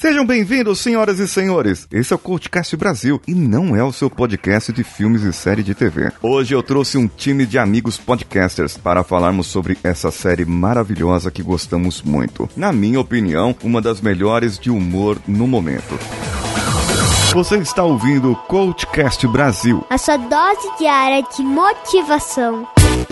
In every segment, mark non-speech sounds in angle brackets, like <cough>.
Sejam bem-vindos, senhoras e senhores. Esse é o Coachcast Brasil e não é o seu podcast de filmes e série de TV. Hoje eu trouxe um time de amigos podcasters para falarmos sobre essa série maravilhosa que gostamos muito. Na minha opinião, uma das melhores de humor no momento. Você está ouvindo o Coachcast Brasil. A sua dose diária de motivação.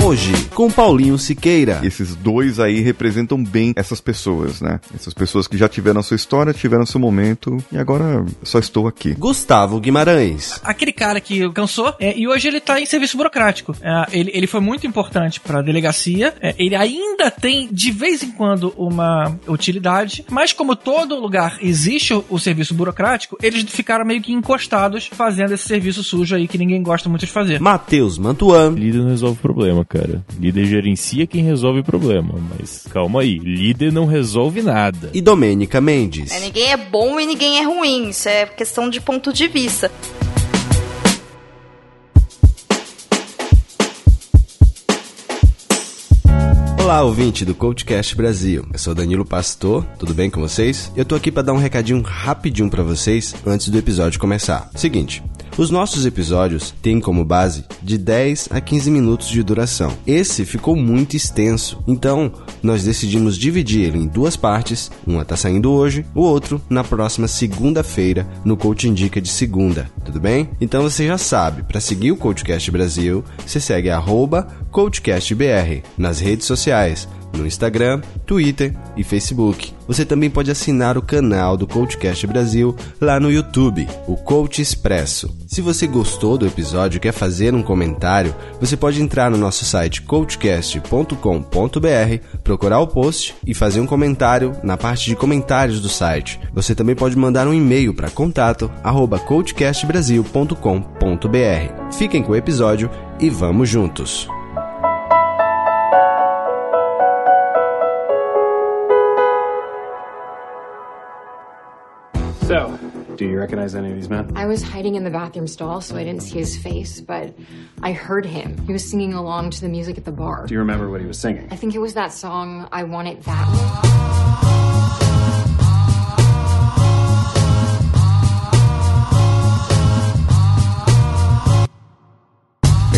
Hoje, com Paulinho Siqueira. Esses dois aí representam bem essas pessoas, né? Essas pessoas que já tiveram a sua história, tiveram seu momento e agora só estou aqui. Gustavo Guimarães. Aquele cara que cansou é, e hoje ele tá em serviço burocrático. É, ele, ele foi muito importante pra delegacia. É, ele ainda tem, de vez em quando, uma utilidade, mas como todo lugar existe o, o serviço burocrático, eles ficaram meio que encostados fazendo esse serviço sujo aí que ninguém gosta muito de fazer. Matheus Mantuan. Líder não resolve problema, cara. Líder gerencia quem resolve o problema. Mas calma aí, líder não resolve nada. E Domênica Mendes. É, ninguém é bom e ninguém é ruim. Isso é questão de ponto de vista. Olá, ouvinte do Coachcast Brasil. Eu sou Danilo Pastor, tudo bem com vocês? Eu tô aqui para dar um recadinho rapidinho para vocês antes do episódio começar. Seguinte, os nossos episódios têm como base de 10 a 15 minutos de duração. Esse ficou muito extenso, então nós decidimos dividir ele em duas partes. Uma tá saindo hoje, o outro na próxima segunda-feira no Coach Indica de segunda, tudo bem? Então você já sabe, para seguir o Coachcast Brasil, você segue arroba CoachCastBR nas redes sociais no Instagram, Twitter e Facebook. Você também pode assinar o canal do Coachcast Brasil lá no YouTube, o Coach Expresso. Se você gostou do episódio e quer fazer um comentário, você pode entrar no nosso site coachcast.com.br, procurar o post e fazer um comentário na parte de comentários do site. Você também pode mandar um e-mail para contato@coachcastbrasil.com.br. Fiquem com o episódio e vamos juntos. Do you recognize any of these men? I was hiding in the bathroom stall, so I didn't see his face, but I heard him. He was singing along to the music at the bar. Do you remember what he was singing? I think it was that song, I Want It That Way.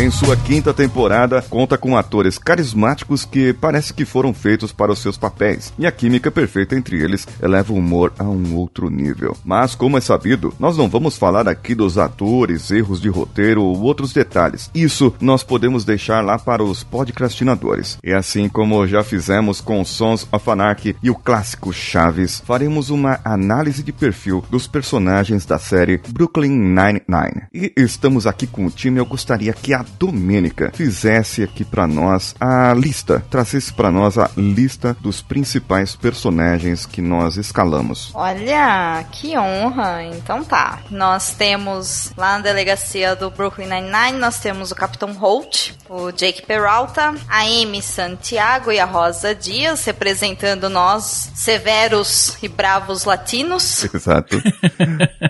Em sua quinta temporada, conta com atores carismáticos que parece que foram feitos para os seus papéis, e a química perfeita entre eles eleva o humor a um outro nível. Mas, como é sabido, nós não vamos falar aqui dos atores, erros de roteiro ou outros detalhes. Isso nós podemos deixar lá para os podcastinadores. E assim como já fizemos com Sons of Anarchy e o clássico Chaves, faremos uma análise de perfil dos personagens da série Brooklyn Nine-Nine. E estamos aqui com o time, eu gostaria que a Domênica fizesse aqui para nós a lista, trazesse para nós a lista dos principais personagens que nós escalamos. Olha, que honra. Então tá. Nós temos lá na delegacia do Brooklyn Nine-Nine, nós temos o Capitão Holt, o Jake Peralta, a Amy Santiago e a Rosa Dias, representando nós, severos e bravos latinos. <laughs> Exato.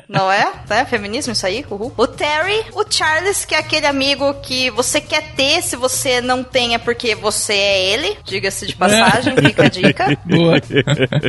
Não é? É feminismo isso aí? Uhul. O Terry, o Charles, que é aquele amigo que você quer ter, se você não tem é porque você é ele, diga-se de passagem, fica a dica. <laughs> Boa.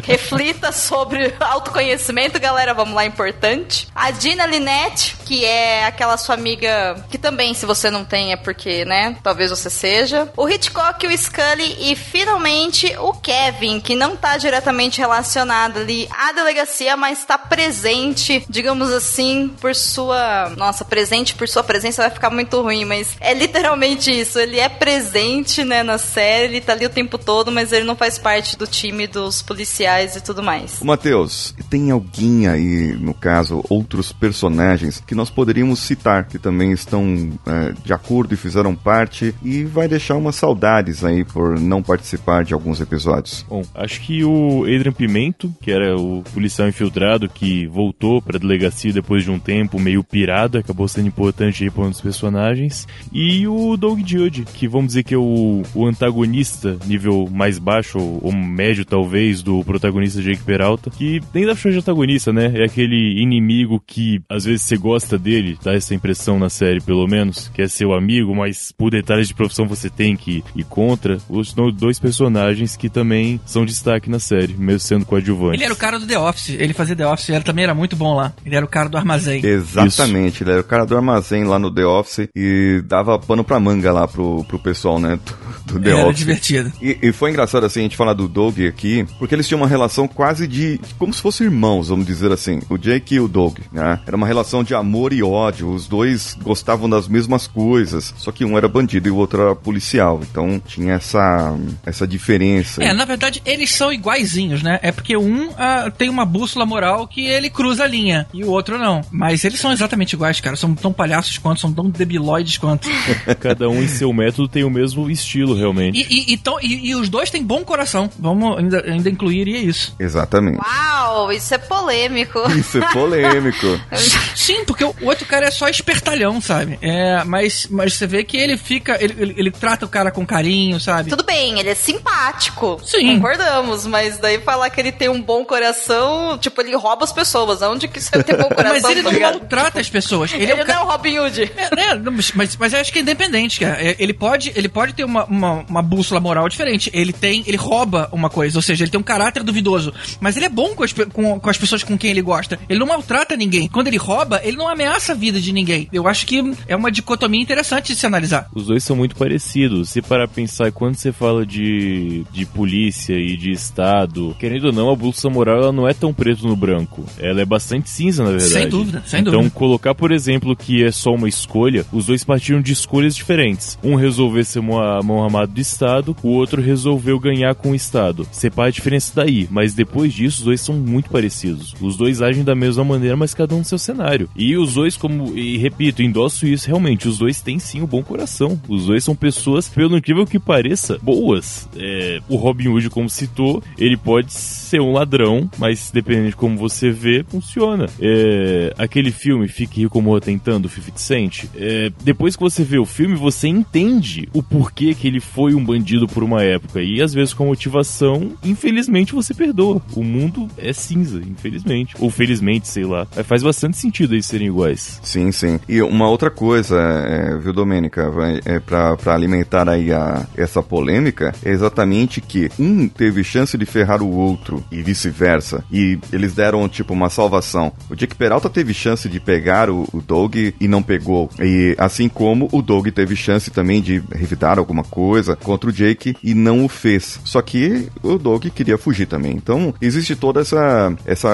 Reflita sobre autoconhecimento, galera, vamos lá, importante. A Dina Linette, que é aquela sua amiga que também, se você não tem, é porque, né, talvez você seja. O Hitchcock, o Scully e, finalmente, o Kevin, que não tá diretamente relacionado ali à delegacia, mas tá presente, digamos assim, por sua... Nossa, presente por sua presença vai ficar muito ruim, mas é literalmente isso. Ele é presente, né, na série, ele tá ali o tempo todo, mas ele não faz parte do time dos policiais e tudo mais. Matheus, tem alguém aí, no caso, outros personagens que nós poderíamos citar, que também estão é, de acordo e fizeram parte, e vai deixar umas saudades aí por não participar de alguns episódios. Bom, acho que o Adrian Pimento, que era o policial infiltrado que voltou pra delegacia depois de um tempo meio pirado, acabou sendo importante aí pra um dos personagens. E o Doug Judge, que vamos dizer que é o, o antagonista, nível mais baixo, ou, ou médio talvez, do protagonista Jake Peralta, que nem dá pra chamar de antagonista, né? É aquele inimigo que às vezes você gosta dele, dá essa impressão na série, pelo menos, que é seu amigo, mas por detalhes de profissão você tem que ir contra. Os são dois personagens que também são destaque na série, mesmo sendo coadjuvantes. Ele era o cara do The Office, ele fazia The Office, ele também era muito bom lá. Ele era o cara do armazém. Exatamente, ele era o cara do armazém lá no The Office e dava pano pra manga lá pro, pro pessoal, né? Do, The Era Office. divertido. E, e foi engraçado assim a gente falar do Doug aqui, porque eles tinham uma relação quase de. como se fossem irmãos, vamos dizer assim. O Jake e o Doug, né? Era uma relação de amor e ódio. Os dois gostavam das mesmas coisas. Só que um era bandido e o outro era policial. Então tinha essa, essa diferença. É, na verdade, eles são iguaizinhos, né? É porque um ah, tem uma bússola moral que ele cruza a linha e o outro não. Mas eles são exatamente iguais, cara. São tão palhaços quanto, são tão debilóides quanto. <laughs> Cada um em seu método tem o mesmo estilo, realmente. E, e, e tão- e- e os dois têm bom coração. Vamos ainda, ainda incluiria isso. Exatamente. Uau, isso é polêmico. <laughs> Isso é polêmico. <laughs> Sim, porque o outro cara é só espertalhão, sabe? É, mas, mas você vê que ele fica. Ele, ele, ele trata o cara com carinho, sabe? Tudo bem, ele é simpático. Sim. Concordamos, mas daí falar que ele tem um bom coração, tipo, ele rouba as pessoas. Onde que você tem bom coração? Mas ele tá não maltrata as pessoas. Ele, Ele, é um não ca- é o Robin Hood. É, né? Não, mas- Mas, mas eu acho que é independente, cara. É, Ele pode, ele pode ter uma, uma, uma bússola moral diferente. Ele tem. Ele rouba uma coisa, ou seja, ele tem um caráter duvidoso. Mas ele é bom com as, com, com as pessoas com quem ele gosta. Ele não maltrata ninguém. Quando ele rouba, ele não ameaça a vida de ninguém. Eu acho que é uma dicotomia interessante de se analisar. Os dois são muito parecidos. Se parar pensar, quando você fala de, de polícia e de Estado, querendo ou não, a bússola moral ela não é tão preto no branco. Ela é bastante cinza, na verdade. Sem dúvida, sem então, dúvida. colocar, por exemplo, que é só uma escolha, os dois partiram de escolhas diferentes. Um resolveu ser mão armada do Estado, o outro resolveu ganhar com o Estado. Separa a diferença daí, mas depois disso, os dois são muito parecidos. Os dois agem da mesma maneira, mas cada um no seu cenário. E os dois, como, e repito, endosso isso realmente, os dois têm sim um bom coração. Os dois são pessoas, pelo incrível que pareça, boas. É, o Robin Hood, como citou, ele pode ser um ladrão, mas dependendo de como você vê, funciona. É, aquele filme Fique Rico Morra Tentando, 50 Cent, é, depois que você vê o filme, você entende o porquê que ele foi um bandido por uma época. E às vezes com motivação, infelizmente você perdoa. O mundo é cinza, infelizmente. Ou felizmente, sei lá. Faz bastante sentido eles serem iguais. Sim, sim. E uma outra coisa, é, viu, Domênica, é, pra, alimentar aí a, essa polêmica, é exatamente que um teve chance de ferrar o outro e vice-versa. E eles deram, tipo, uma salvação. O Jake Peralta teve chance de pegar o, o Doug e não pegou. E assim como o Doug teve chance também de revidar alguma coisa contra o Jake e não o fez. Só que o Doug queria fugir também. Então, existe toda essa, essa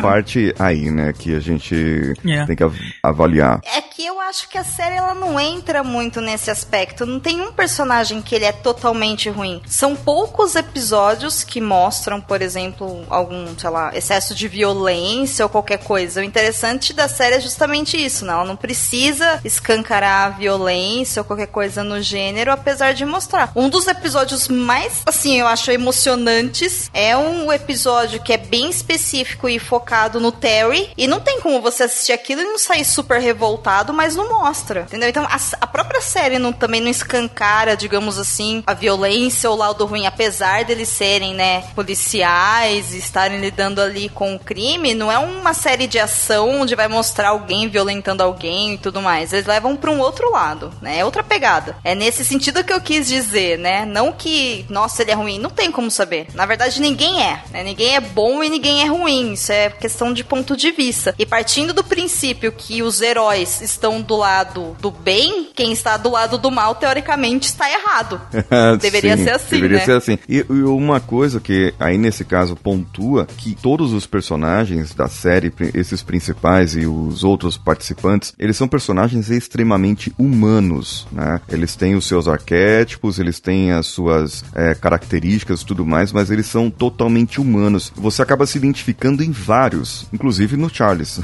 parte aí, né, que a gente É. tem que av- avaliar. É que eu acho que a série ela não entra muito nesse aspecto. Não tem um personagem que ele é totalmente ruim. São poucos episódios que mostram, por exemplo, algum, sei lá, excesso de violência ou qualquer coisa. O interessante da série é justamente isso, né? Ela não precisa escancarar a violência ou qualquer coisa no gênero, apesar de mostrar. Um dos episódios mais, assim, eu acho emocionantes é um episódio que é bem específico e focado no Terry. E não tem como você assistir aquilo e não sair super revoltado, mas não mostra. Entendeu? Então a, a própria série não, também não escancara, digamos assim, a violência ou o lado ruim, apesar deles serem, né, policiais e estarem lidando ali com o crime, não é uma série de ação onde vai mostrar alguém violentando alguém e tudo mais. Eles levam pra um outro lado, né? É outra pegada. É nesse sentido que eu quis dizer, né? Não que, nossa, ele é ruim. Não tem como saber. Na verdade, ninguém é, né? Ninguém é bom e ninguém é ruim. Isso é questão de ponto de vista. E partindo do princípio que os heróis estão do lado do bem, quem está do lado do mal, teoricamente, está errado. <laughs> Deveria Sim, ser assim, Deveria né? ser assim. E, e uma coisa que aí nesse caso pontua que todos os personagens da série, esses principais e os outros participantes, eles são personagens extremamente humanos, né? Eles têm os seus arquétipos, eles têm as suas é, características e tudo mais, mas eles são totalmente humanos. Você acaba se identificando em vários, inclusive no Charles,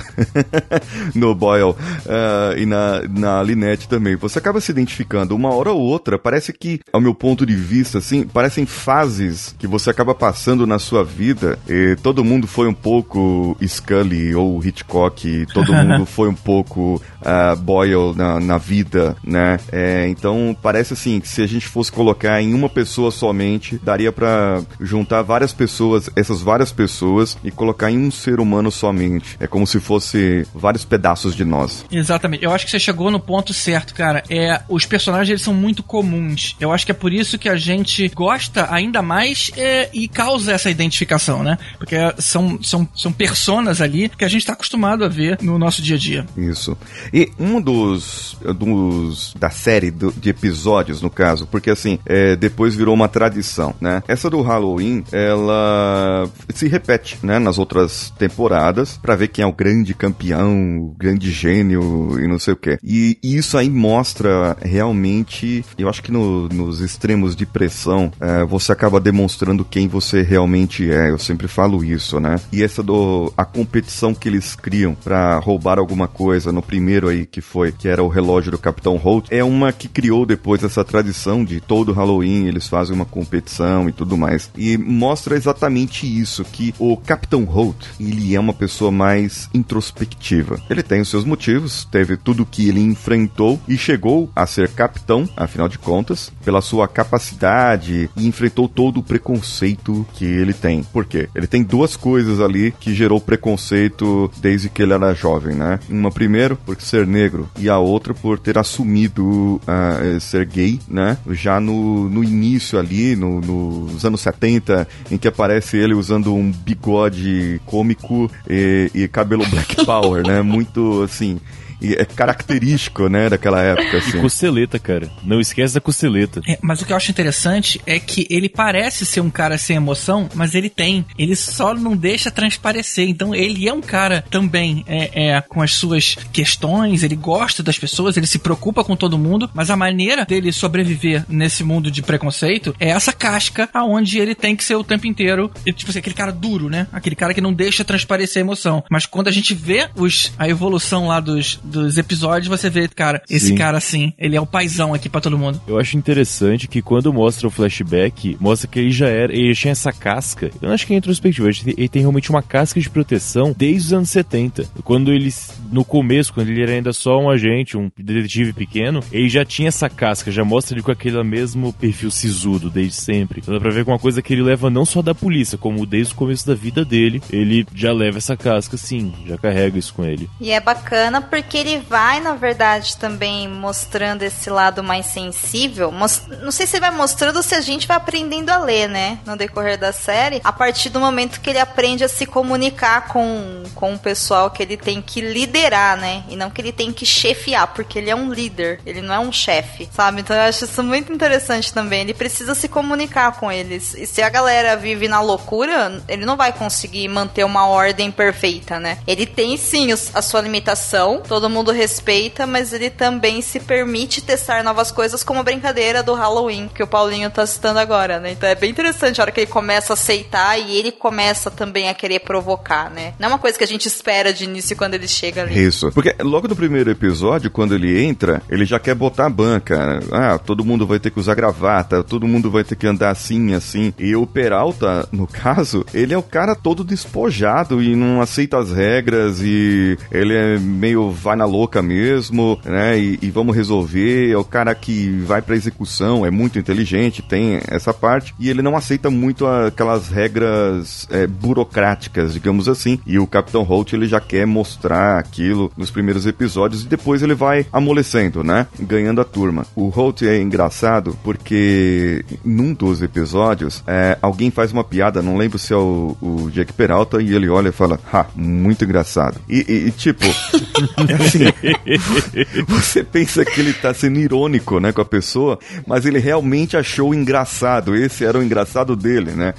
<laughs> no Boyle ah, e na na, na Linette também. Você acaba se identificando uma hora ou outra. Parece que, ao meu ponto de vista, assim, parecem fases que você acaba passando na sua vida. E todo mundo foi um pouco Scully ou Hitchcock, todo mundo <laughs> foi um pouco uh, Boyle na, na vida, né? É, então parece assim que se a gente fosse colocar em uma pessoa somente, daria para juntar várias pessoas, essas várias pessoas e colocar em um ser humano somente. É como se fosse vários pedaços de nós. Exatamente. Eu acho que você chegou no ponto certo, cara. É, os personagens eles são muito comuns. Eu acho que é por isso que a gente gosta ainda mais é, e causa essa identificação, né? Porque são, são, são personas ali que a gente está acostumado a ver no nosso dia a dia. Isso. E um dos, dos da série do, de episódios, no caso, porque assim, é, depois virou uma tradição, né? Essa do Halloween, ela se repete, né, nas outras temporadas, para ver quem é o grande campeão, o grande gênio e não sei o que. E isso aí mostra realmente, eu acho que no, nos extremos de pressão, é, você acaba demonstrando quem você realmente é. Eu sempre falo isso, né? E essa do a competição que eles criam para roubar alguma coisa no primeiro aí que foi, que era o relógio do Capitão Holt, é uma que criou depois essa tradição de todo Halloween eles fazem uma competição e tudo mais. E mostra exatamente isso, que o Capitão Holt, ele é uma pessoa mais introspectiva. Ele tem os seus motivos, teve tudo que ele enfrentou e chegou a ser capitão, afinal de contas, pela sua capacidade e enfrentou todo o preconceito que ele tem. Por quê? Ele tem duas coisas ali que gerou preconceito desde que ele era jovem, né? Uma primeiro, porque ser negro, e a outra por ter assumido uh, ser gay, né? Já no, no início ali, no, nos anos 70, em que aparece ele usando um bigode cômico e, e cabelo black <laughs> power, né? Muito assim é característico, né, daquela época, assim. E costeleta, cara. Não esquece da costeleta. É, mas o que eu acho interessante é que ele parece ser um cara sem emoção, mas ele tem. Ele só não deixa transparecer. Então ele é um cara também é, é, com as suas questões, ele gosta das pessoas, ele se preocupa com todo mundo, mas a maneira dele sobreviver nesse mundo de preconceito é essa casca aonde ele tem que ser o tempo inteiro, tipo assim, aquele cara duro, né? Aquele cara que não deixa transparecer a emoção. Mas quando a gente vê os, a evolução lá dos, dos episódios, você vê, cara, esse Sim. cara assim, ele é o paizão aqui pra todo mundo. Eu acho interessante que quando mostra o flashback, mostra que ele já era, ele tinha essa casca. Eu não acho que é introspectivo, ele tem- ele tem realmente uma casca de proteção desde os anos 70. Quando ele, no começo, quando ele era ainda só um agente, um detetive pequeno, ele já tinha essa casca, já mostra ele com aquele mesmo perfil sisudo desde sempre. Então dá pra ver que é uma coisa que ele leva não só da polícia, como desde o começo da vida dele, ele já leva essa casca, sim, já carrega isso com ele. E é bacana porque ele vai, na verdade, também mostrando esse lado mais sensível. Mos- Não sei se vai mostrando ou se a gente vai aprendendo a ler, né? No decorrer da série. A partir do momento que ele aprende a se comunicar com, com o pessoal que ele tem que liderar, né? E não que ele tem que chefiar, porque ele é um líder. Ele não é um chefe, sabe? Então eu acho isso muito interessante também. Ele precisa se comunicar com eles. E se a galera vive na loucura, ele não vai conseguir manter uma ordem perfeita, né? Ele tem sim a sua limitação, todo mundo respeita, mas ele também se permite testar novas coisas, como a brincadeira do Halloween, que o Paulinho tá citando agora, né? Então é bem interessante a hora que ele começa a aceitar e ele começa também a querer provocar, né? Não é uma coisa que a gente espera de início quando ele chega ali. Isso. Porque logo no primeiro episódio, quando ele entra, ele já quer botar a banca. Ah, todo mundo vai ter que usar gravata, todo mundo vai ter que andar assim, assim. E o Peralta, no <laughs> caso, ele é o cara todo despojado e não aceita as regras e ele é meio vai na louca mesmo, né? E, e vamos resolver. É o cara que vai pra execução, é muito inteligente, tem essa parte. E ele não aceita muito aquelas regras é, burocráticas, digamos assim. E o Capitão Holt, ele já quer mostrar aquilo nos primeiros episódios e depois ele vai amolecendo, né? Ganhando a turma. O Holt é engraçado porque num dos episódios é, alguém faz uma piada, não lembro se é o, o Jake Peralta, e ele olha e fala, ha, muito engraçado. E, e- e, tipo, <laughs> assim, <laughs> você pensa que ele tá sendo irônico, né, com a pessoa, mas ele realmente achou engraçado. Esse era o engraçado dele, né?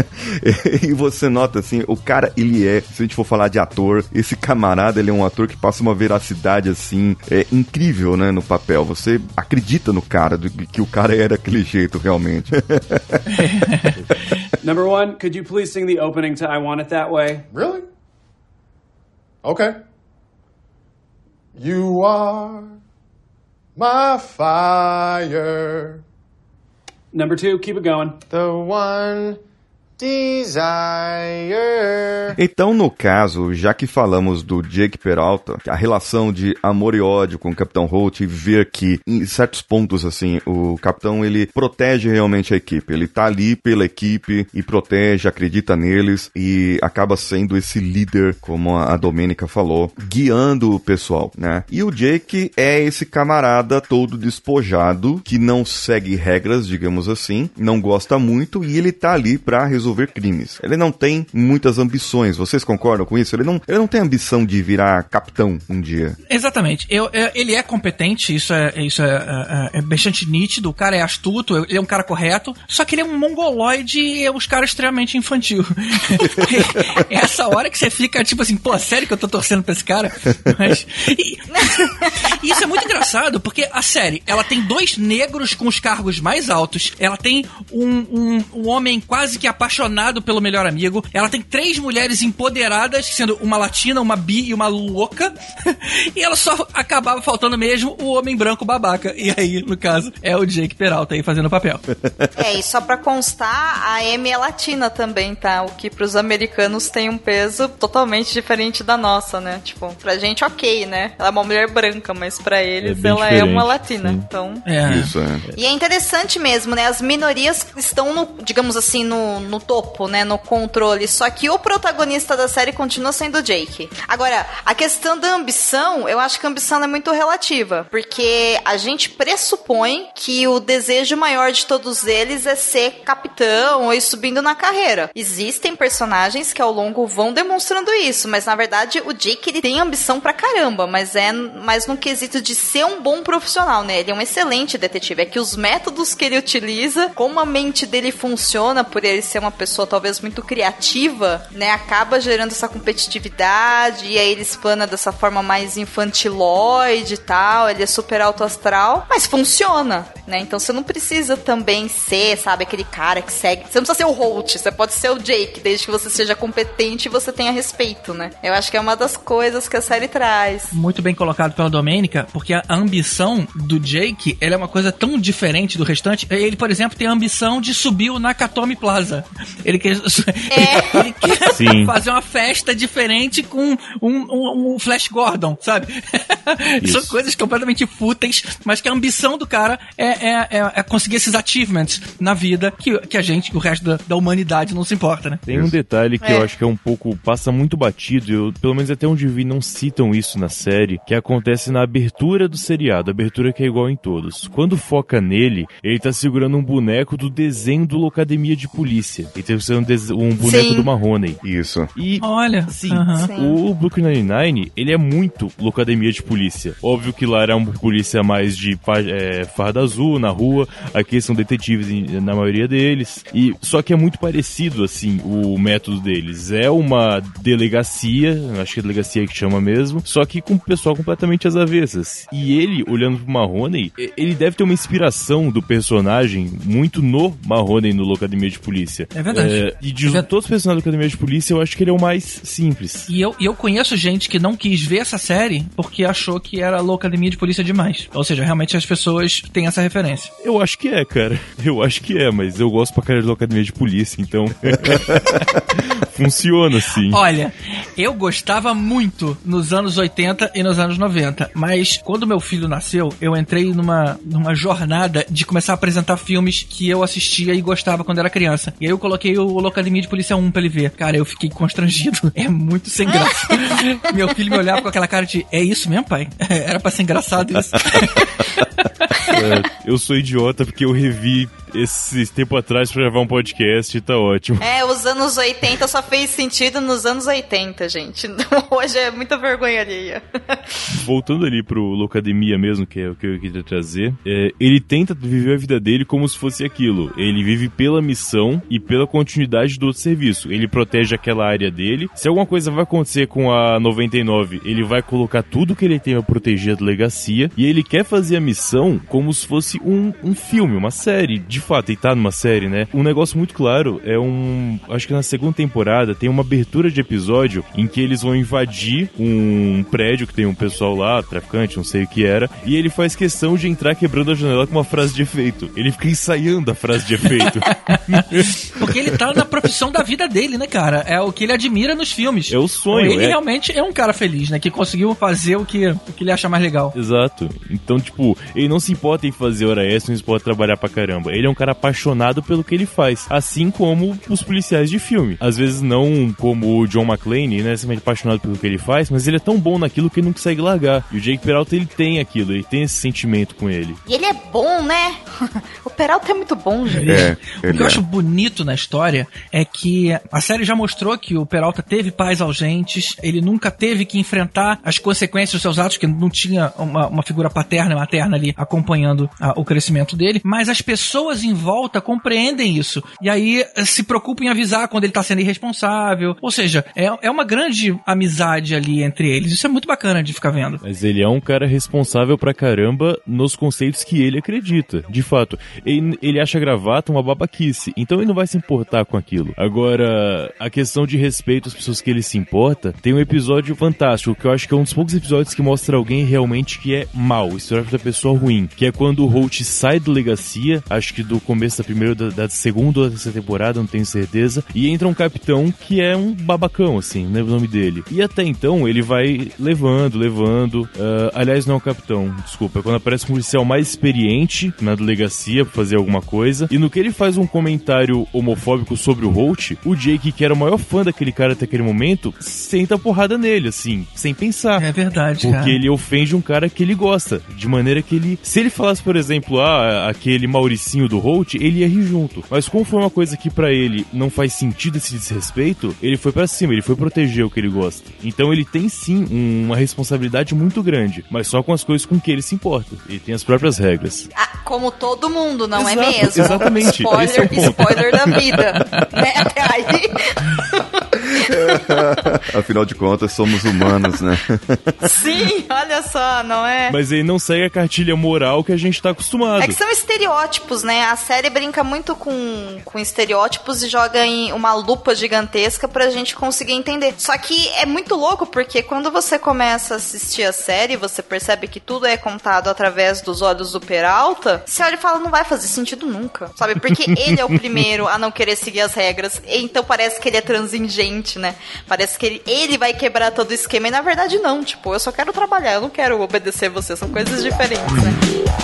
<laughs> e você nota assim, o cara, ele é, se a gente for falar de ator, esse camarada, ele é um ator que passa uma veracidade assim, é incrível, né, no papel. Você acredita no cara, do, que o cara é daquele jeito realmente. <laughs> Number one, could you please sing the opening to I Want It That Way? Really? Okay. You are my fire. Number two, keep it going. The one desire. Então, no caso, já que falamos do Jake Peralta, a relação de amor e ódio com o Capitão Holt e ver que, em certos pontos, assim, o Capitão, ele protege realmente a equipe. Ele tá ali pela equipe e protege, acredita neles e acaba sendo esse líder, como a Domênica falou, guiando o pessoal, né? E o Jake é esse camarada todo despojado, que não segue regras, digamos assim, não gosta muito e ele tá ali pra resolver crimes. Ele não tem muitas ambições, vocês concordam com isso? Ele não, ele não tem ambição de virar capitão um dia. Exatamente. Eu, eu- ele é competente, isso é, isso é, é, é bastante nítido. O cara é astuto, ele é um cara correto. Só que ele é um mongoloide e é uns caras extremamente infantil. é <laughs> essa hora que você fica tipo assim, pô, sério que eu tô torcendo pra esse cara? Mas. E <laughs> isso é muito engraçado, porque a série, ela tem dois negros com os cargos mais altos, ela tem um, um, um homem quase que apaixonado pelo melhor amigo, ela tem três mulheres empoderadas, sendo uma latina, uma bi e uma louca, <laughs> e ela só acabava faltando mesmo o homem branco babaca. E aí, no caso, é o Jake Peralta aí fazendo o papel. <laughs> É, e só pra constar, a Amy é latina também, tá? O que pros americanos tem um peso totalmente diferente da nossa, né? Tipo, pra gente, ok, né? Ela é uma mulher branca, mas pra eles bem ela é uma latina. sim. Então. É. Isso é. E é interessante mesmo, né? As minorias estão no, digamos assim, no, no topo, né? No controle. Só que o protagonista da série continua sendo o Jake. Agora, a questão da ambição, eu acho que a ambição é muito relativa. Porque a gente pressupõe que o desejo maior de todos eles é ser capitão ou ir subindo na carreira. Existem personagens que ao longo vão demonstrando isso, mas na verdade o Jake ele tem ambição pra caramba, mas é mais no quesito de ser um bom profissional, né? Ele é um excelente detetive. É que os métodos que ele utiliza, como a mente dele funciona, por ele ser uma pessoa talvez muito criativa, né? Acaba gerando essa competitividade e aí ele explana dessa forma mais infantiloide e tal. Ele é super alto astral, mas funciona, né? Então você não precisa também ser, sabe, aquele cara que segue. Você não precisa ser o Holt, você pode ser o Jake, desde que você seja competente e você tenha respeito, né? Eu acho que é uma das coisas que a série traz. Muito bem colocado pela Domênica, porque a ambição do Jake, ela é uma coisa tão diferente do restante. Ele, por exemplo, tem a ambição de subir o Nakatomi Plaza. Ele quer, <laughs> ele quer Sim. fazer uma festa diferente com um, um- um Flash Gordon, sabe? <laughs> São coisas completamente fúteis, mas que a ambição do cara é, é- é- é conseguir esses achievements na vida que, que a gente, que o resto da, da humanidade não se importa, né? Tem um detalhe que É. eu acho que é um pouco. passa muito batido, eu, pelo menos até onde vi não citam isso na série, que acontece na abertura do seriado, abertura que é igual em todos. Quando foca nele, ele tá segurando um boneco do desenho do Locademia de Polícia. Ele tá segurando um, dese- um boneco Sim. do Marrone. Isso. E Olha, Sim, aham. o Brooklyn Nine-Nine, ele é muito locademia de polícia. Óbvio que lá era uma polícia mais de é, farda azul na rua, aqui são detetives em- na maioria deles. E Só que é muito parecido, assim, o método deles. É uma delegacia, acho que é delegacia que chama mesmo, só que com o pessoal completamente às avessas. E ele, olhando pro Marrone, e- ele deve ter uma inspiração do personagem muito no Marrone no Locademia de Polícia. É verdade. É, e de É todos os personagens da Academia de Polícia, eu acho que ele é o mais simples. E eu, e eu conheço gente que não quis ver essa série porque achou que era Locademia de Polícia demais. Ou seja, realmente as pessoas têm essa referência. Eu acho que é, cara. <laughs> Eu acho que é, mas eu gosto pra caralho da Academia de Polícia, então. <laughs> Funciona, sim. Olha, eu gostava muito nos anos 80 e nos anos 90, mas quando meu filho nasceu, eu entrei numa, numa jornada de começar a apresentar filmes que eu assistia e gostava quando era criança. E aí eu coloquei o Locademia de Polícia 1 pra ele ver. Cara, eu fiquei constrangido. <laughs> É muito sem graça. <laughs> meu filho me olhava com aquela cara de: É isso mesmo, pai? <laughs> Era pra ser engraçado isso. É, eu sou idiota porque eu revi esse tempo atrás pra gravar um podcast e tá ótimo. É, os anos 80 só fez sentido nos anos 80, gente. <laughs> Hoje é muita vergonha alheia. Voltando ali pro Locademia mesmo, que é o que eu queria trazer, é, ele tenta viver a vida dele como se fosse aquilo. Ele vive pela missão e pela continuidade do outro serviço. Ele protege aquela área dele. Se alguma coisa vai acontecer com a 99, ele vai colocar tudo que ele tem pra proteger a delegacia. E ele quer fazer a missão como como se fosse um, um filme, uma série. De fato, e tá numa série, né? Um negócio muito claro é um. Acho que na segunda temporada tem uma abertura de episódio em que eles vão invadir um prédio que tem um pessoal lá, traficante, não sei o que era, e ele faz questão de entrar quebrando a janela com uma frase de efeito. Ele fica ensaiando a frase de efeito. <laughs> Porque ele tá na profissão da vida dele, né, cara? É o que ele admira nos filmes. É o sonho, Ele é. realmente é um cara feliz, né? Que conseguiu fazer o que, o que ele acha mais legal. Exato. Então, tipo, ele não se importa em fazer hora extra, não se importa trabalhar pra caramba. Ele é um cara apaixonado pelo que ele faz. Assim como os policiais de filme. Às vezes não como o John McClane, né? Simplesmente apaixonado pelo que ele faz, mas ele é tão bom naquilo que ele não consegue largar. E o Jake Peralta, ele tem aquilo, ele tem esse sentimento com ele. E ele é bom, né? <laughs> o Peralta é muito bom, gente. É, O que eu é. acho bonito na história é que a série já mostrou que o Peralta teve pais ausentes, ele nunca teve que enfrentar as consequências dos seus atos, que não tinha uma, uma figura paterna e materna ali acompanhando ah, o crescimento dele, mas as pessoas em volta compreendem isso. E aí eh, se preocupam em avisar quando ele tá sendo irresponsável. Ou seja, é, é uma grande amizade ali entre eles. Isso é muito bacana de ficar vendo. Mas ele é um cara responsável pra caramba nos conceitos que ele acredita. De fato, ele, ele acha a gravata uma babaquice, então ele não vai se importar com aquilo. Agora, a questão de respeito às pessoas que ele se importa, tem um episódio fantástico, que eu acho que é um dos poucos episódios que mostra alguém realmente que é mal, estereótipo da pessoa ruim, que é quando o Holt sai do Legacia, acho que do começo da primeira, da, da segunda ou da terceira temporada, não tenho certeza, e entra um capitão que é um babacão, assim, não é o nome dele. E até então ele vai levando, levando. ah, aliás, não é o capitão, desculpa, é quando aparece um policial mais experiente na delegacia pra fazer alguma coisa. E no que ele faz um comentário homofóbico sobre o Holt, o Jake, que era o maior fã daquele cara até aquele momento, senta a porrada nele, assim, sem pensar. É verdade, Porque cara. ele ofende um cara que ele gosta. De maneira que ele. Se ele falasse, por exemplo, ah, aquele Mauricinho do Holt, ele ia rir junto. Mas como foi uma coisa que pra ele não faz sentido esse desrespeito, ele foi pra cima, ele foi proteger o que ele gosta. Então ele tem sim um- uma responsabilidade muito grande, mas só com as coisas com que ele se importa. Ele tem as próprias regras. Ah, como todo mundo, não é Exato, mesmo? exatamente, Spoiler, é spoiler da vida. <laughs> né? Até aí. <laughs> <laughs> Afinal de contas, somos humanos, né? Sim, olha só, não é? Mas ele não segue a cartilha moral que a gente tá acostumado. É que são estereótipos, né? A série brinca muito com, com estereótipos e joga em uma lupa gigantesca pra gente conseguir entender. Só que é muito louco porque quando você começa a assistir a série, você percebe que tudo é contado através dos olhos do Peralta. Você olha e fala, não vai fazer sentido nunca, sabe? Porque ele é o primeiro a não querer seguir as regras. Então parece que ele é transigente, né? Parece que ele, ele vai quebrar todo o esquema. E na verdade, não. Tipo, eu só quero trabalhar, eu não quero obedecer você. São coisas diferentes, né?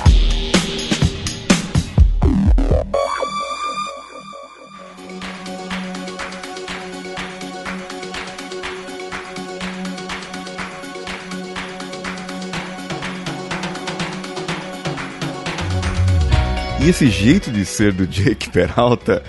E esse jeito de ser do Jake Peralta,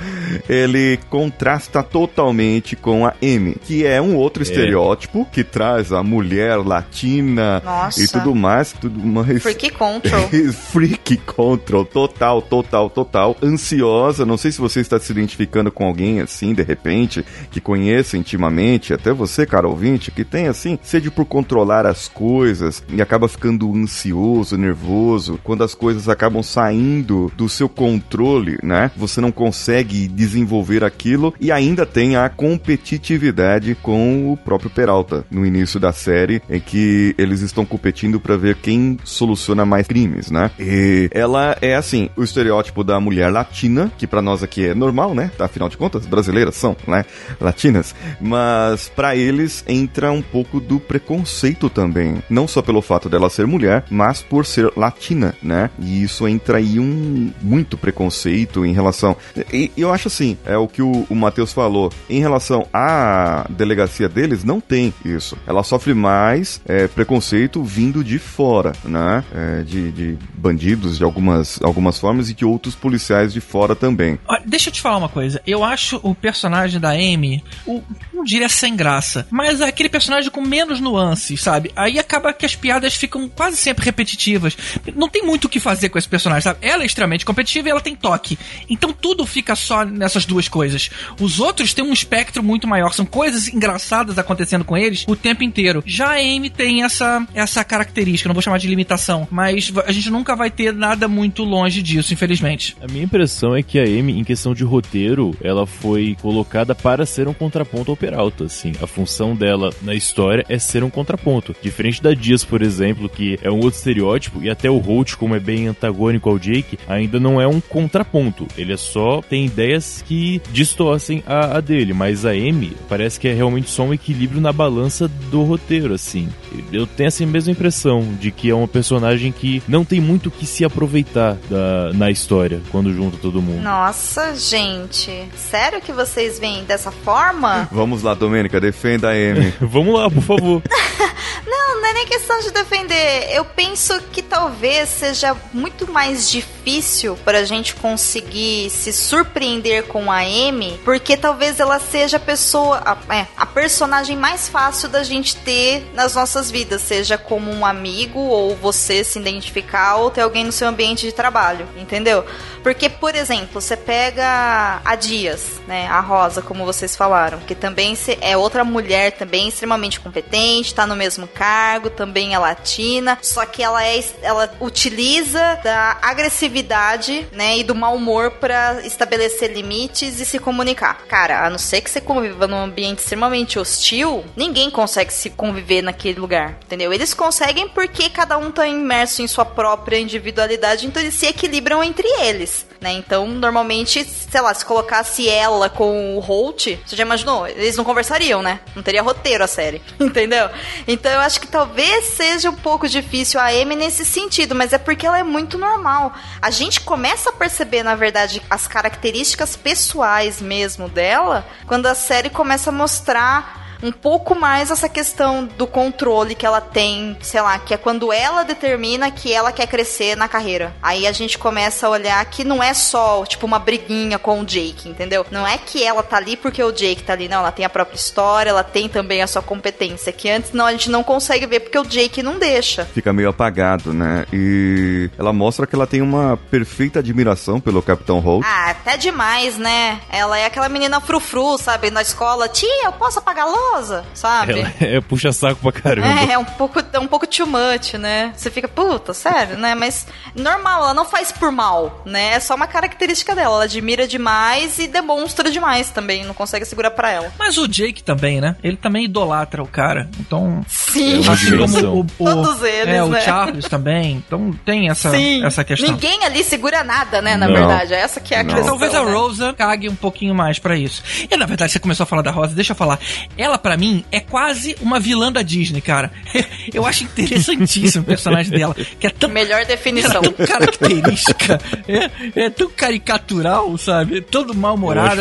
ele contrasta totalmente com a Amy, que é um outro estereótipo que traz a mulher latina Nossa. e tudo mais, tudo mais Freaky Control. <laughs> Freak control, total, total, total. Ansiosa, não sei se você está se identificando com alguém assim, de repente, que conheça intimamente, até você, cara ouvinte, que tem assim, sede por controlar as coisas e acaba ficando ansioso, nervoso, quando as coisas acabam saindo do seu controle, né? Você não consegue desenvolver aquilo e ainda tem a competitividade com o próprio Peralta no início da série, em que eles estão competindo para ver quem soluciona mais crimes, né? E ela é assim, o estereótipo da mulher latina, que pra nós aqui é normal, né? Afinal de contas, brasileiras são, né? Latinas, mas pra eles entra um pouco do preconceito também, não só pelo fato dela ser mulher, mas por ser latina, né? E isso entra aí um muito preconceito em relação. E eu acho assim, é o que o, o Matheus falou, em relação à delegacia deles, não tem isso. Ela sofre mais é, preconceito vindo de fora, né? É, de, de bandidos de algumas, algumas formas e de outros policiais de fora também. Deixa eu te falar uma coisa. Eu acho o personagem da Amy, o, não diria sem graça, mas aquele personagem com menos nuances, sabe? Aí acaba que as piadas ficam quase sempre repetitivas. Não tem muito o que fazer com esse personagem, sabe? Ela é extremamente competitiva e ela tem toque. Então tudo fica só nessas duas coisas. Os outros têm um espectro muito maior, são coisas engraçadas acontecendo com eles o tempo inteiro. Já a Amy tem essa, essa característica, não vou chamar de limitação, mas a gente nunca vai ter nada muito longe disso, infelizmente. A minha impressão é que a Amy, em questão de roteiro, ela foi colocada para ser um contraponto ao Peralta, assim. A função dela na história é ser um contraponto. Diferente da Dias, por exemplo, que é um outro estereótipo, e até o Holt, como é bem antagônico ao Jake, ainda não é um contraponto. Ele é só tem ideias que distorcem a, a dele, mas a Amy parece que é realmente só um equilíbrio na balança do roteiro, assim. Eu tenho essa mesma impressão de que é uma personagem que não tem muito o que se aproveitar da, na história quando junta todo mundo. Nossa, gente. Sério que vocês veem dessa forma? <laughs> Vamos lá, Domênica, defenda a Amy. <laughs> Vamos lá, por favor. <laughs> não, não é nem questão de defender. Eu penso que talvez seja muito mais difícil para a gente conseguir se surpreender com a Amy, porque talvez ela seja a pessoa, a, é, a personagem mais fácil da gente ter nas nossas vidas, seja como um amigo ou você se identificar ou ter alguém no seu ambiente de trabalho, entendeu? Porque, por exemplo, você pega a Dias, né, a Rosa, como vocês falaram, que também é outra mulher também extremamente competente, tá no mesmo cargo, também é latina, só que ela é ela utiliza da agressividade, né, e do mau humor para estabelecer limites e se comunicar. Cara, a não ser que você conviva num ambiente extremamente hostil, ninguém consegue se conviver naquele lugar, entendeu? Eles conseguem porque cada um tá imerso em sua própria individualidade, então eles se equilibram entre eles, né? Então, normalmente, sei lá, se colocasse ela com o Holt, você já imaginou? Eles não conversariam, né? Não teria roteiro a série, <laughs> entendeu? Então eu acho que talvez seja um pouco difícil a Amy nesse sentido, mas é porque ela é muito normal. A gente começa a perceber, na verdade, as características pessoais mesmo dela quando a série começa a mostrar um pouco mais essa questão do controle que ela tem, sei lá, que é quando ela determina que ela quer crescer na carreira. Aí a gente começa a olhar que não é só, tipo, uma briguinha com o Jake, entendeu? Não é que ela tá ali porque o Jake tá ali, não, ela tem a própria história, ela tem também a sua competência, que antes não a gente não consegue ver porque o Jake não deixa. Fica meio apagado, né? E ela mostra que ela tem uma perfeita admiração pelo Capitão Holt. Ah, até demais, né? Ela é aquela menina frufru, sabe, na escola. Tia, eu posso apagar a luz? sabe? Ela <laughs> é puxa saco pra caramba. É, é um pouco, é um pouco too much, né? Você fica, puta, sério, né? Mas normal, ela não faz por mal, né? É só uma característica dela. Ela admira demais e demonstra demais também. Não consegue segurar pra ela. Mas o Jake também, né? Ele também idolatra o cara. Então. Sim. É assim como o, o, Todos eles, é, né? o Charles também. Então tem essa, Sim. essa questão. Ninguém ali segura nada, né? Na Não. verdade. Essa que é a Não. questão. Talvez a né? Rosa cague um pouquinho mais pra isso. E na verdade, você começou a falar da Rosa, deixa eu falar. Ela, pra mim, é quase uma vilã da Disney, cara. <laughs> Eu acho interessantíssimo o personagem dela. Que é tão, Melhor ela definição. é tão característica, <laughs> é, é tão caricatural, sabe? É todo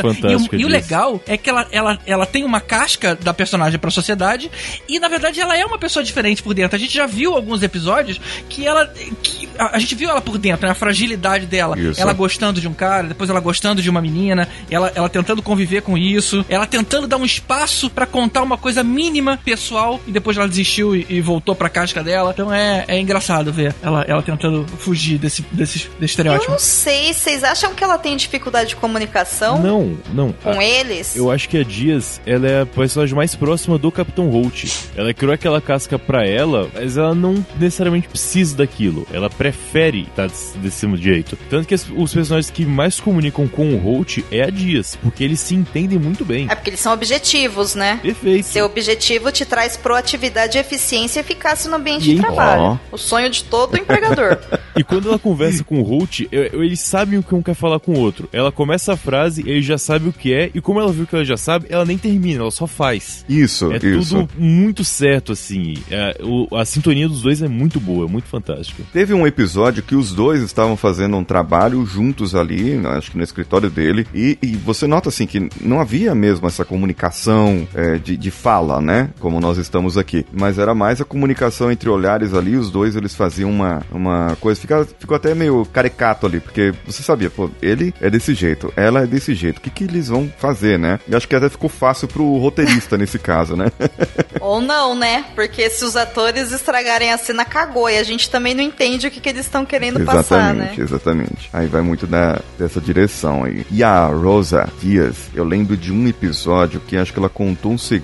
acho fantástico E, o- e o legal é que ela, ela, ela tem uma casca da personagem pra sociedade e, na verdade, ela é uma pessoa diferente por dentro. A gente já viu alguns episódios que ela. Que a, a gente viu ela por dentro, né? A fragilidade dela. Isso. Ela gostando de um cara, depois ela gostando de uma menina, ela, ela tentando conviver com isso, ela tentando dar um espaço pra contar uma coisa mínima pessoal e depois ela desistiu e, e voltou pra casca dela. Então é, é engraçado ver ela, ela tentando fugir desse, desse, desse Eu estereótipo. não sei, vocês acham que ela tem dificuldade de comunicação Não, não. com A- eles? Eu acho que a Dias, ela é a personagem mais próxima do Capitão Holt. Ela criou aquela casca pra ela, mas ela não necessariamente precisa daquilo. Ela prefere estar desse, desse jeito. Tanto que as- os personagens que mais comunicam com o Holt é a Dias, porque eles se entendem muito bem. É porque eles são objetivos, né? Perfeito. Seu objetivo te traz proatividade, eficiência e eficácia no ambiente E de trabalho. Ó. O sonho de todo empregador. <laughs> E quando ela conversa com o Holt, eles sabem o que um quer falar com o outro. Ela começa a frase, ele já sabe o que é, e como ela viu que ela já sabe, ela nem termina, ela só faz. Isso, É isso. tudo muito certo, assim. É, o- a sintonia dos dois é muito boa, é muito fantástica. Teve um episódio que os dois estavam fazendo um trabalho juntos ali, né, acho que no escritório dele, e, e você nota assim que não havia mesmo essa comunicação é, de, de fala, né? Como nós estamos aqui. Mas era mais a comunicação entre olhares ali, os dois eles faziam uma, uma coisa. Fica, ficou até meio caricato ali, porque você sabia, pô, ele é desse jeito, ela é desse jeito. O que, que eles vão fazer, né? E acho que até ficou fácil pro roteirista <laughs> nesse caso, né? <laughs> Ou não, né? Porque se os atores estragarem a cena, cagou. E a gente também não entende o que, que eles estão querendo passar, né? Exatamente, exatamente. Aí vai muito da, dessa direção aí. E a Rosa Dias, eu lembro de um episódio que acho que ela contou um segredo.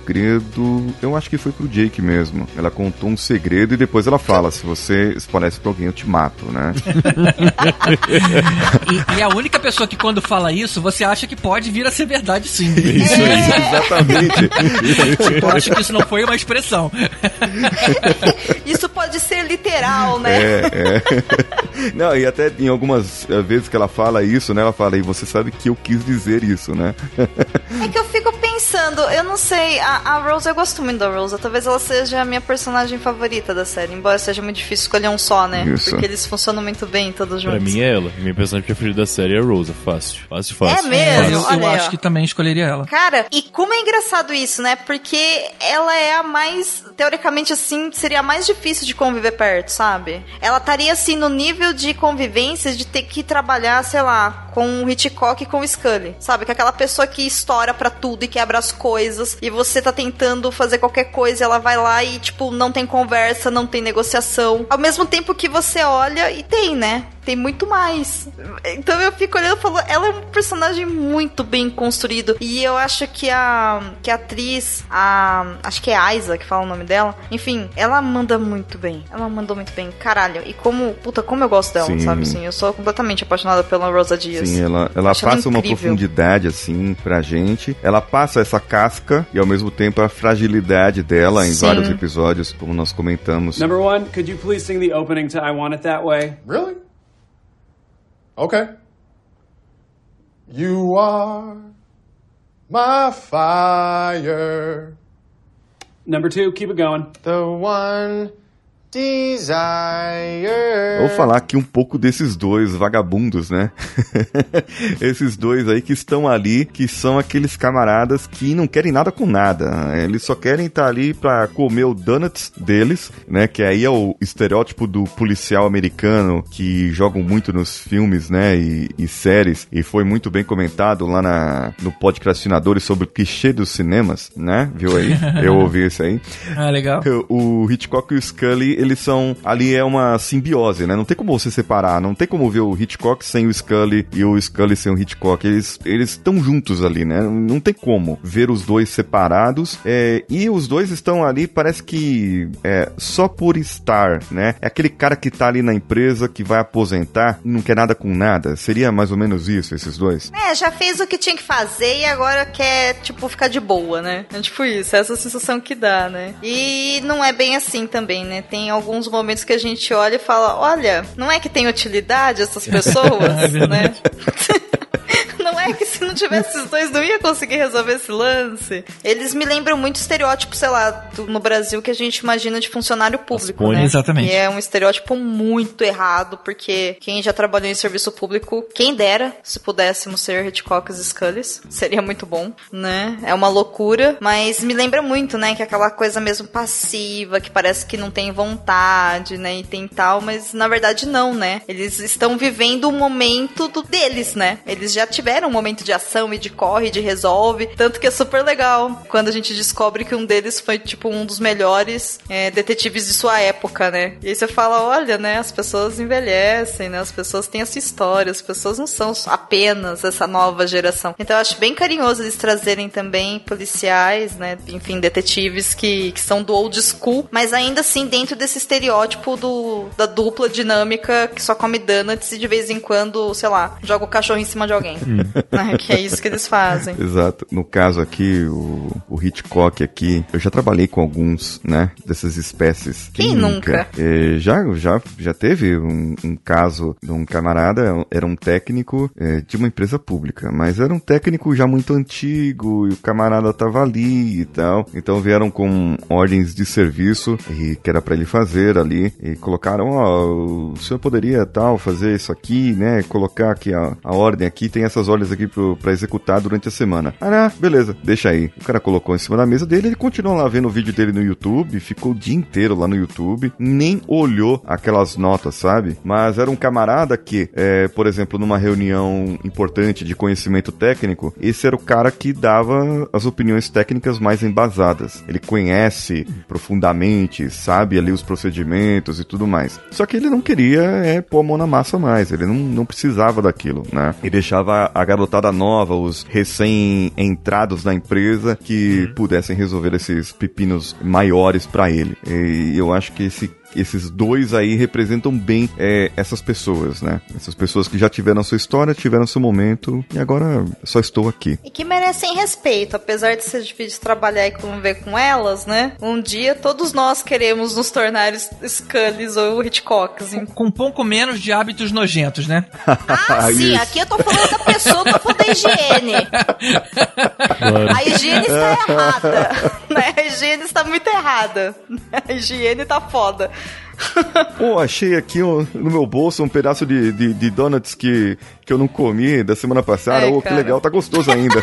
Eu acho que foi pro Jake mesmo. Ela contou um segredo e depois ela fala: se você se parece pra alguém, eu te mato, né? <laughs> E, e a única pessoa que quando fala isso, você acha que pode vir a ser verdade sim. <laughs> Isso aí, <laughs> exatamente. Eu acho que isso não foi uma expressão. Isso pode ser literal, né? É, é. Não, e até em algumas eh, vezes que ela fala isso, né? Ela fala, e você sabe que eu quis dizer isso, né? É que eu fico pensando, eu não sei, a, a Rose, eu gosto muito da Rose, talvez ela seja a minha personagem favorita da série, embora seja muito difícil escolher um só, né? Isso. Porque eles funcionam muito bem todos juntos. Pra mim é ela. Minha personagem preferida da série é a Rosa. Fácil. Fácil, fácil. É mesmo? eu Olha eu aí, acho que também escolheria ela. Cara, e como é engraçado isso, né? Porque ela é a mais, teoricamente assim, seria a mais difícil de conviver perto, sabe? Ela estaria assim no nível de convivência de ter que trabalhar, sei lá, com o Hitchcock e com o Scully, sabe? Que é aquela pessoa que estoura pra tudo e quebra as coisas e você tá tentando fazer qualquer coisa e ela vai lá e, tipo, não tem conversa, não tem negociação. Ao mesmo tempo que você olha e tem, né? Tem muito mais. Então eu fico olhando e falo, ela é um personagem muito bem construído. E eu acho que a, que a atriz, a. Acho que é a Isa que fala o nome dela. Enfim, ela manda muito bem. Ela mandou muito bem. Caralho. E como. Puta, como eu gosto dela, Sim. sabe? Assim, eu sou completamente apaixonada pela Rosa Dias. Sim, ela, ela Acho ela passa uma profundidade, assim, pra gente. Ela passa essa casca e, ao mesmo tempo, a fragilidade dela em Sim. vários episódios, como nós comentamos. Number one, could you please sing the opening to I Want It That Way? Really? Okay. You are my fire, Number two, keep it going. the one desire. Vou falar aqui um pouco desses dois vagabundos, né? <laughs> Esses dois aí que estão ali, que são aqueles camaradas que não querem nada com nada. Eles só querem estar ali pra comer o donuts deles, né? Que aí é o estereótipo do policial americano que jogam muito nos filmes, né? E, e séries. E foi muito bem comentado lá na, no podcastinadores sobre o clichê dos cinemas, né? Viu aí? <laughs> Eu ouvi esse aí. Ah, legal. O Hitchcock e o Scully, eles são. Ali é uma simbiose, né? Não tem como você separar. Não tem como ver o Hitchcock sem o Scully e o Scully sem o Hitchcock. Eles estão juntos ali, né? Não tem como ver os dois separados. É, e os dois estão ali, parece que é, só por estar, né? É aquele cara que tá ali na empresa, que vai aposentar e não quer nada com nada. Seria mais ou menos isso, esses dois? É, já fez o que tinha que fazer e agora quer, tipo, ficar de boa, né? É tipo isso, essa sensação que dá, né? E não é bem assim também, né? Tem alguns momentos que a gente olha e fala, olha, não é que tem utilidade essas pessoas, <laughs> É né? <laughs> Não é que se não tivesse esses dois não ia conseguir resolver esse lance. Eles me lembram muito estereótipo, sei lá, do- no Brasil que a gente imagina de funcionário público, né? Exatamente. E é um estereótipo muito errado, porque quem já trabalhou em serviço público, quem dera se pudéssemos ser Hitchcocks e Scullys, seria muito bom, né? É uma loucura, mas me lembra muito, né, que é aquela coisa mesmo passiva, que parece que não tem vontade, né, e tem tal, mas na verdade não, né? Eles estão vivendo o momento do deles, né? Eles já tiveram um momento de ação e de corre, de resolve, tanto que é super legal quando a gente descobre que um deles foi, tipo, um dos melhores é, detetives de sua época, né? E aí você fala, olha, né, as pessoas envelhecem, né, as pessoas têm essa história, as pessoas não são apenas essa nova geração. Então eu acho bem carinhoso eles trazerem também policiais, né, enfim, detetives que, que são do old school, mas ainda assim dentro desse estereótipo do, da dupla dinâmica que só come donuts e de vez em quando, sei lá, joga o cachorro em cima de alguém. Né, <laughs> que é isso que eles fazem. Exato. No caso aqui, o, o Hitchcock aqui, eu já trabalhei com alguns, né, dessas espécies. Quem nunca? É, já, já, já teve um, um caso de um camarada, era um técnico é, de uma empresa pública, mas era um técnico já muito antigo e o camarada tava ali e tal. Então vieram com ordens de serviço e que era para ele fazer ali e colocaram, ó, o senhor poderia tal fazer isso aqui, né, colocar aqui a, a ordem aqui, tem essas ordens aqui pra executar durante a semana. Ah, beleza, deixa aí. O cara colocou em cima da mesa dele, ele continuou lá vendo o vídeo dele no YouTube, ficou o dia inteiro lá no YouTube, nem olhou aquelas notas, sabe? Mas era um camarada que, é, por exemplo, numa reunião importante de conhecimento técnico, esse era o cara que dava as opiniões técnicas mais embasadas. Ele conhece profundamente, sabe ali os procedimentos e tudo mais. Só que ele não queria é, pôr a mão na massa mais, ele não, não precisava daquilo, né? E deixava a garotada nova, os recém-entrados na empresa, que pudessem resolver esses pepinos maiores para ele. E eu acho que esse esses dois aí representam bem é, essas pessoas, né? Essas pessoas que já tiveram sua história, tiveram seu momento e agora só estou aqui. E que merecem respeito, apesar de ser difícil trabalhar e conviver com elas, né? Um dia todos nós queremos nos tornar Scullys ou Hitchcocks. Com, com um pouco menos de hábitos nojentos, né? Ah, <laughs> sim, aqui eu tô falando da pessoa, tô falando da higiene. Claro. A higiene está errada, <laughs> né? A higiene está muito errada. A higiene tá foda. Pô, achei aqui um- no meu bolso um pedaço de, de, de donuts que, que eu não comi da semana passada. Ai, Ô, que legal, tá gostoso ainda. <laughs>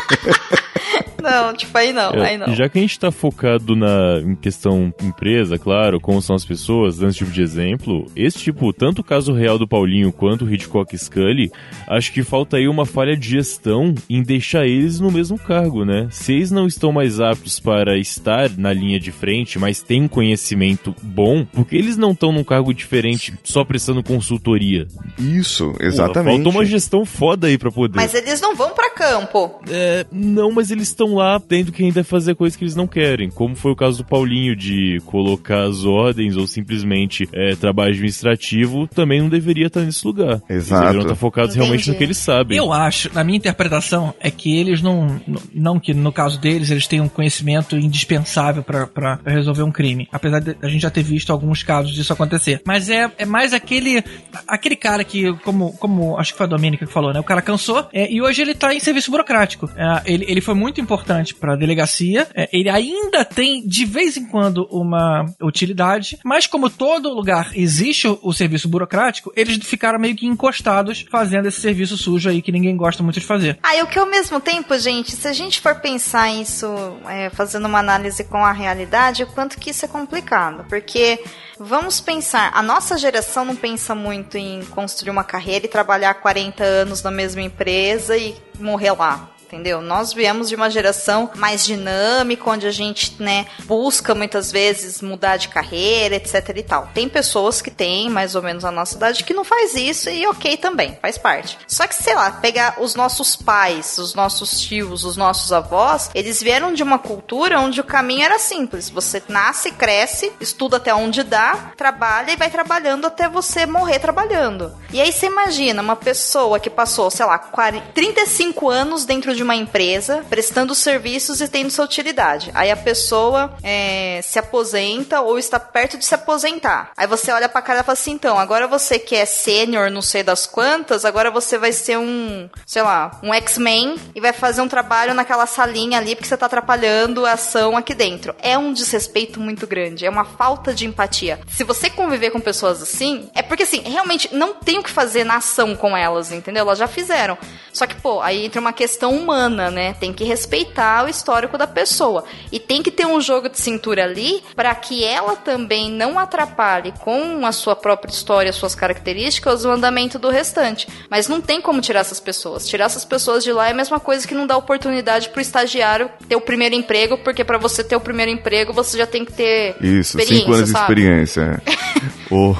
Não, tipo, aí não, É, aí não. Já que a gente tá focado na em questão empresa, claro, como são as pessoas, dando esse tipo de exemplo, esse tipo, tanto o caso real do Paulinho quanto o Hitchcock e Scully, acho que falta aí uma falha de gestão em deixar eles no mesmo cargo, né? Se eles não estão mais aptos para estar na linha de frente, mas têm um conhecimento bom, porque eles não estão num cargo diferente só prestando consultoria? Isso, exatamente. faltou uma gestão foda aí pra poder. Mas eles não vão pra campo. É, não, mas eles estão lá tendo que ainda fazer coisas que eles não querem. Como foi o caso do Paulinho de colocar as ordens ou simplesmente é, trabalho administrativo, também não deveria estar nesse lugar. Eles Exato. deveriam estar focados realmente Entendi. no que eles sabem. Eu acho, na minha interpretação, é que eles não. Não que no caso deles eles tenham um conhecimento indispensável pra resolver um crime. Apesar de a gente já ter visto alguns casos disso acontecer. Mas é, é mais aquele. Aquele cara que, como, como acho que foi a Domênica que falou, né? O cara cansou é, e hoje ele tá em serviço burocrático. É, ele, ele foi muito importante pra delegacia. é, ele ainda tem, de vez em quando, uma utilidade. Mas como todo lugar existe o, o serviço burocrático, eles ficaram meio que encostados fazendo esse serviço sujo aí que ninguém gosta muito de fazer. Ah, e o que ao mesmo tempo, gente, se a gente for pensar isso, é, fazendo uma análise com a realidade, o quanto que isso é complicado. Porque, vamos pensar, a nossa geração não pensa muito em construir uma carreira e trabalhar 40 anos na mesma empresa e morrer lá. Entendeu? Nós viemos de uma geração mais dinâmica, onde a gente, né, busca muitas vezes mudar de carreira, etc e tal. Tem pessoas que têm mais ou menos a nossa idade que não faz isso e ok também, faz parte. Só que, sei lá, pegar os nossos pais, os nossos tios, os nossos avós, eles vieram de uma cultura onde o caminho era simples. Você nasce, cresce, estuda até onde dá, trabalha e vai trabalhando até você morrer trabalhando. E aí você imagina uma pessoa que passou, sei lá, 40, 35 anos dentro de uma empresa, prestando serviços e tendo sua utilidade. Aí a pessoa é, se aposenta ou está perto de se aposentar. Aí você olha pra cara e fala assim: então, agora você que é sênior, não sei das quantas, agora você vai ser um, sei lá, um X-Men e vai fazer um trabalho naquela salinha ali porque você tá atrapalhando a ação aqui dentro. É um desrespeito muito grande, é uma falta de empatia. Se você conviver com pessoas assim, é porque assim, realmente não tem o que fazer na ação com elas, entendeu? Elas já fizeram. Só que, pô, aí entra uma questão humana, né? Tem que respeitar o histórico da pessoa. E tem que ter um jogo de cintura ali para que ela também não atrapalhe com a sua própria história, suas características, o andamento do restante. Mas não tem como tirar essas pessoas. Tirar essas pessoas de lá é a mesma coisa que não dar oportunidade pro estagiário ter o primeiro emprego, porque para você ter o primeiro emprego, você já tem que ter Isso, experiência, cinco anos de sabe? experiência. é. <laughs> O-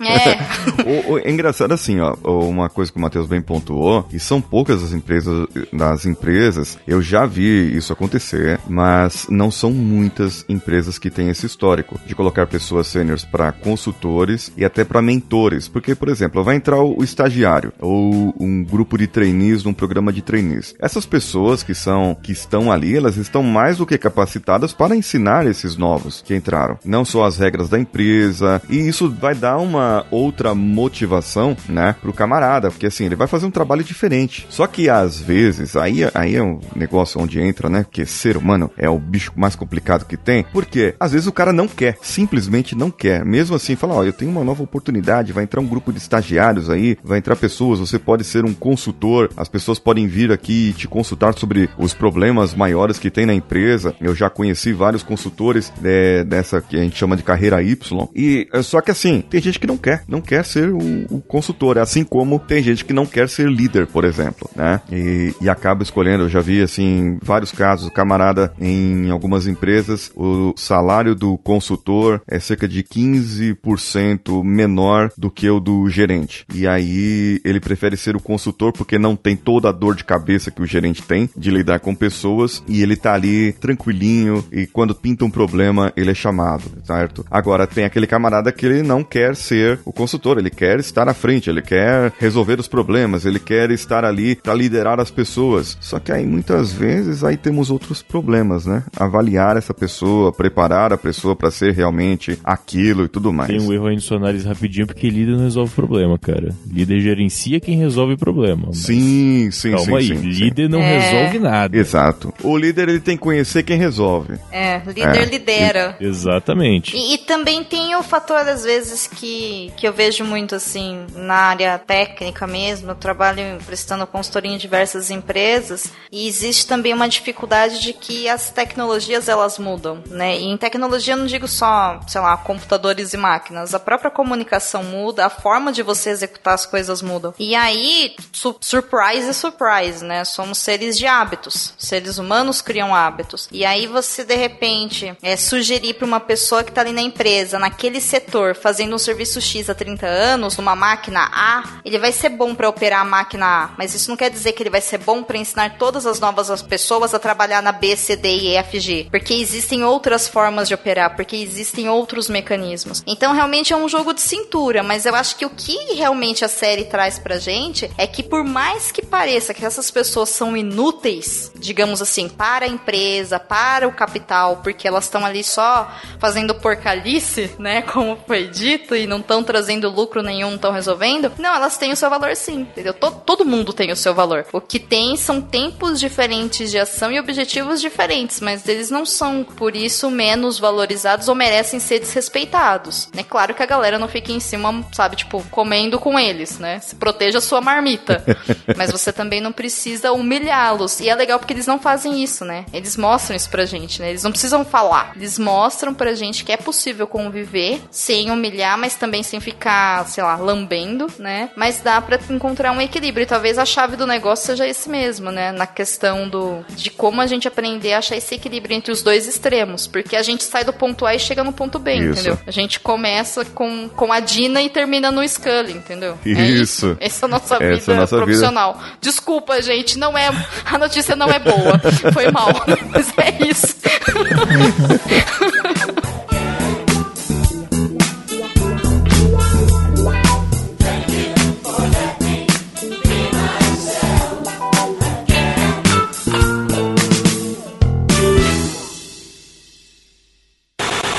É. <laughs> O- o- é engraçado assim, ó, uma coisa que o Matheus bem pontuou, e são poucas as empresas, nas empresas, eu já vi isso acontecer, mas não são muitas empresas que têm esse histórico de colocar pessoas sêniores para consultores e até para mentores, porque, por exemplo, vai entrar o, o estagiário ou um grupo de trainees num programa de trainees. Essas pessoas que são que estão ali, elas estão mais do que capacitadas para ensinar esses novos que entraram, não só as regras da empresa, e isso vai dar uma outra motivação, né, pro camarada, porque assim, ele vai fazer um trabalho diferente. Só que às vezes, aí, aí é um negócio onde entra, né, que ser humano é o bicho mais complicado que tem, porque às vezes o cara não quer, simplesmente não quer. Mesmo assim, fala, ó, eu tenho uma nova oportunidade, vai entrar um grupo de estagiários aí, vai entrar pessoas, você pode ser um consultor, as pessoas podem vir aqui e te consultar sobre os problemas maiores que tem na empresa. Eu já conheci vários consultores é, dessa que a gente chama de carreira Y. E é, só que assim, tem gente que não quer, não quer ser o, o consultor, assim como tem gente que não quer ser líder, por exemplo, né? E, e acaba escolhendo, eu já vi assim vários casos, camarada em algumas empresas, o salário do consultor é cerca de 15% menor do que o do gerente. E aí ele prefere ser o consultor porque não tem toda a dor de cabeça que o gerente tem de lidar com pessoas e ele tá ali tranquilinho e quando pinta um problema ele é chamado, certo? Agora tem aquele camarada que ele não quer ser o consultor, ele quer estar à frente, ele quer resolver os problemas, ele quer estar ali para liderar as pessoas. Só que aí muitas vezes aí temos outros problemas, né? Avaliar essa pessoa, preparar a pessoa para ser realmente aquilo e tudo mais. Tem um erro aí no seu análise rapidinho, porque líder não resolve problema, cara. Líder gerencia quem resolve problema. Sim, sim, Calma sim, aí, sim, sim. líder não É. resolve nada. Exato. O líder ele tem que conhecer quem resolve. É, líder É. lidera. Exatamente. E, e também tem o fator, às vezes, que, que eu vejo muito assim na área técnica mesmo. Eu trabalho prestando consultoria em diversas empresas e existe também uma dificuldade de que as tecnologias elas mudam, né? E em tecnologia eu não digo só, sei lá, computadores e máquinas. A própria comunicação muda, a forma de você executar as coisas mudam. E aí, su surprise é surprise, né? Somos seres de hábitos. Seres humanos criam hábitos. E aí você, de repente, é, sugerir para uma pessoa que tá ali na empresa, naquele setor, fazendo um serviço X há 30 anos, numa máquina A, ele vai ser bom para operar a máquina A. Mas isso não quer dizer que ele vai ser bom para ensinar todas as novas as pessoas a trabalhar na B, C, D e E, F, G. Porque existem outras formas de operar, porque existem outros mecanismos. Então, realmente é um jogo de cintura, mas eu acho que o que realmente a série traz pra gente é que por mais que pareça que essas pessoas são inúteis, digamos assim, para a empresa, para o capital, porque elas estão ali só fazendo porcalice, né, como foi dito, e não estão trazendo lucro nenhum, não estão resolvendo, não, elas têm o seu valor sim, entendeu? Todo, todo mundo tem o seu valor. O que tem são tempos diferentes de ação e objetivos diferentes, mas eles não são, por isso, menos valorizados ou merecem ser desrespeitados. É claro que a galera não fica em cima, sabe, tipo, comendo com eles, né? Se proteja a sua marmita. <laughs> mas você também não precisa humilhá-los. E é legal porque eles não fazem isso, né? Eles mostram isso pra gente, né? Eles não precisam falar. Eles mostram pra gente que é possível conviver sem humilhar, mas também sem ficar, sei lá, lambendo, né? Mas dá pra encontrar um equilíbrio. E talvez a chave do negócio seja esse mesmo, né? Na questão do de como a gente aprender a achar esse equilíbrio entre os dois extremos. Porque a gente sai do ponto A e chega no ponto B, Isso. entendeu? A gente começa com, com a Dina e termina no Scully, entendeu? É Isso. Essa é a nossa Essa é a vida nossa vida. profissional. Desculpa, gente, não é. A notícia não é boa. Foi mal. <laughs> Mas é isso. <laughs>